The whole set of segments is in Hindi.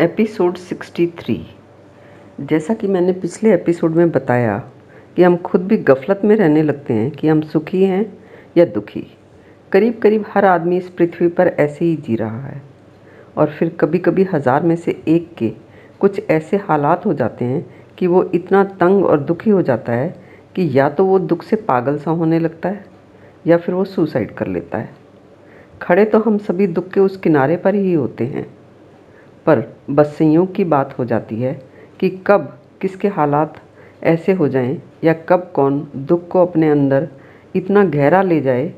एपिसोड 63 जैसा कि मैंने पिछले एपिसोड में बताया कि हम खुद भी गफलत में रहने लगते हैं कि हम सुखी हैं या दुखी। करीब करीब हर आदमी इस पृथ्वी पर ऐसे ही जी रहा है। और फिर कभी कभी हज़ार में से एक के कुछ ऐसे हालात हो जाते हैं कि वो इतना तंग और दुखी हो जाता है कि या तो वो दुख से पागल सा होने लगता है या फिर वो सुसाइड कर लेता है। खड़े तो हम सभी दुख के उस किनारे पर ही होते हैं। पर बस संयोग की बात हो जाती है कि कब किसके हालात ऐसे हो जाएँ या कब कौन दुख को अपने अंदर इतना गहरा ले जाए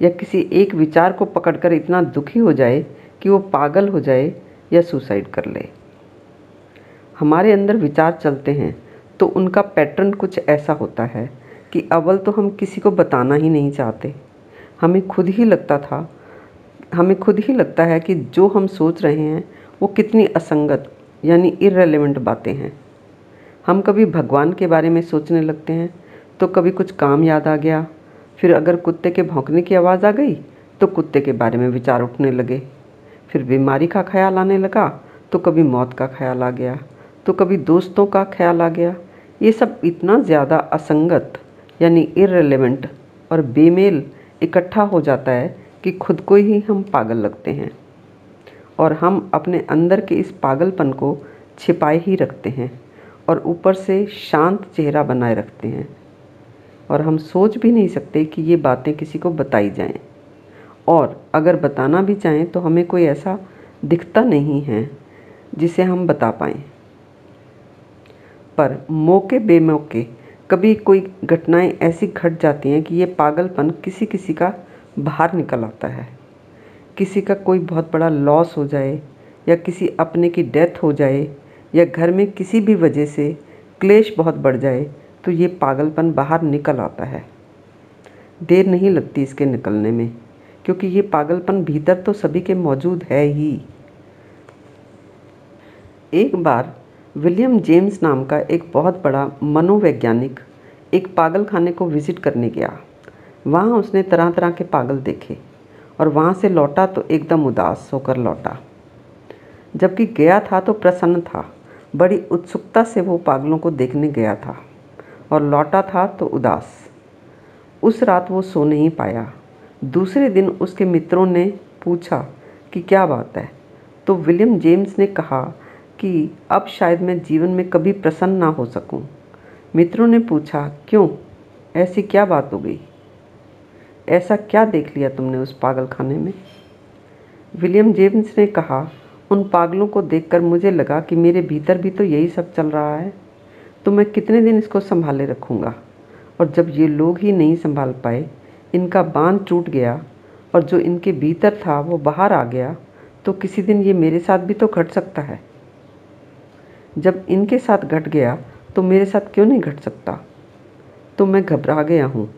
या किसी एक विचार को पकड़कर इतना दुखी हो जाए कि वो पागल हो जाए या सुसाइड कर ले। हमारे अंदर विचार चलते हैं तो उनका पैटर्न कुछ ऐसा होता है कि अव्वल तो हम किसी को बताना ही नहीं चाहते। हमें खुद ही लगता था, हमें खुद ही लगता है कि जो हम सोच रहे हैं वो कितनी असंगत, यानी इरेलीवेंट बातें हैं। हम कभी भगवान के बारे में सोचने लगते हैं तो कभी कुछ काम याद आ गया। फिर अगर कुत्ते के भौंकने की आवाज़ आ गई तो कुत्ते के बारे में विचार उठने लगे। फिर बीमारी का ख्याल आने लगा तो कभी मौत का ख्याल आ गया तो कभी दोस्तों का ख्याल आ गया। ये सब इतना ज़्यादा असंगत, यानी इरेलीवेंट और बेमेल इकट्ठा हो जाता है कि खुद को ही हम पागल लगते हैं। और हम अपने अंदर के इस पागलपन को छिपाए ही रखते हैं और ऊपर से शांत चेहरा बनाए रखते हैं। और हम सोच भी नहीं सकते कि ये बातें किसी को बताई जाएँ। और अगर बताना भी चाहें तो हमें कोई ऐसा दिखता नहीं है जिसे हम बता पाएँ। पर मौके बेमौके कभी कोई घटनाएँ ऐसी घट जाती हैं कि ये पागलपन किसी किसी का बाहर निकल आता है। किसी का कोई बहुत बड़ा लॉस हो जाए या किसी अपने की डेथ हो जाए या घर में किसी भी वजह से क्लेश बहुत बढ़ जाए तो ये पागलपन बाहर निकल आता है। देर नहीं लगती इसके निकलने में, क्योंकि ये पागलपन भीतर तो सभी के मौजूद है ही। एक बार विलियम जेम्स नाम का एक बहुत बड़ा मनोवैज्ञानिक एक पागल खाने को विज़िट करने गया। वहाँ उसने तरह तरह के पागल देखे। और वहाँ से लौटा तो एकदम उदास होकर लौटा। जबकि गया था तो प्रसन्न था, बड़ी उत्सुकता से वो पागलों को देखने गया था और लौटा था तो उदास। उस रात वो सो नहीं पाया। दूसरे दिन उसके मित्रों ने पूछा कि क्या बात है? तो विलियम जेम्स ने कहा कि अब शायद मैं जीवन में कभी प्रसन्न ना हो सकूँ। मित्रों ने पूछा, क्यों? ऐसी क्या बात हो गई? ऐसा क्या देख लिया तुमने उस पागल खाने में? विलियम जेम्स ने कहा, उन पागलों को देखकर मुझे लगा कि मेरे भीतर भी तो यही सब चल रहा है। तो मैं कितने दिन इसको संभाले रखूँगा? और जब ये लोग ही नहीं संभाल पाए, इनका बाँध टूट गया और जो इनके भीतर था वो बाहर आ गया तो किसी दिन ये मेरे साथ भी तो घट सकता है। जब इनके साथ घट गया तो मेरे साथ क्यों नहीं घट सकता? तो मैं घबरा गया हूँ।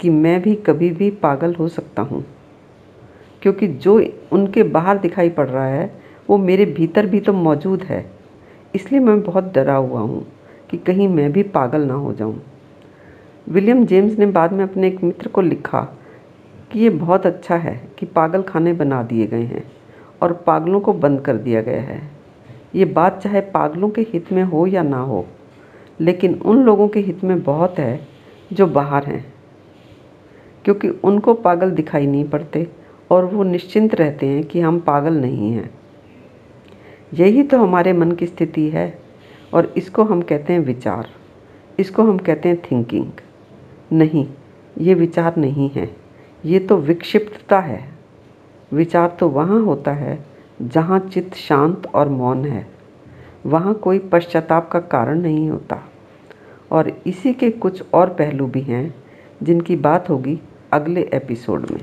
कि मैं भी कभी भी पागल हो सकता हूँ। क्योंकि जो उनके बाहर दिखाई पड़ रहा है, वो मेरे भीतर भी तो मौजूद है। इसलिए मैं बहुत डरा हुआ हूँ कि कहीं मैं भी पागल ना हो जाऊँ। विलियम जेम्स ने बाद में अपने एक मित्र को लिखा कि ये बहुत अच्छा है कि पागल खाने बना दिए गए हैं और पागलों को बंद कर दिया गया है। ये बात चाहे पागलों के हित में हो या ना हो, लेकिन उन लोगों के हित में बहुत है जो बाहर हैं। क्योंकि उनको पागल दिखाई नहीं पड़ते और वो निश्चिंत रहते हैं कि हम पागल नहीं हैं। यही तो हमारे मन की स्थिति है और इसको हम कहते हैं विचार। इसको हम कहते हैं थिंकिंग नहीं, ये विचार नहीं है। ये तो विक्षिप्तता है। विचार तो वहाँ होता है जहाँ चित्त शांत और मौन है। वहाँ कोई पश्चाताप का कारण नहीं होता। और इसी के कुछ और पहलू भी हैं जिनकी बात होगी अगले एपिसोड में।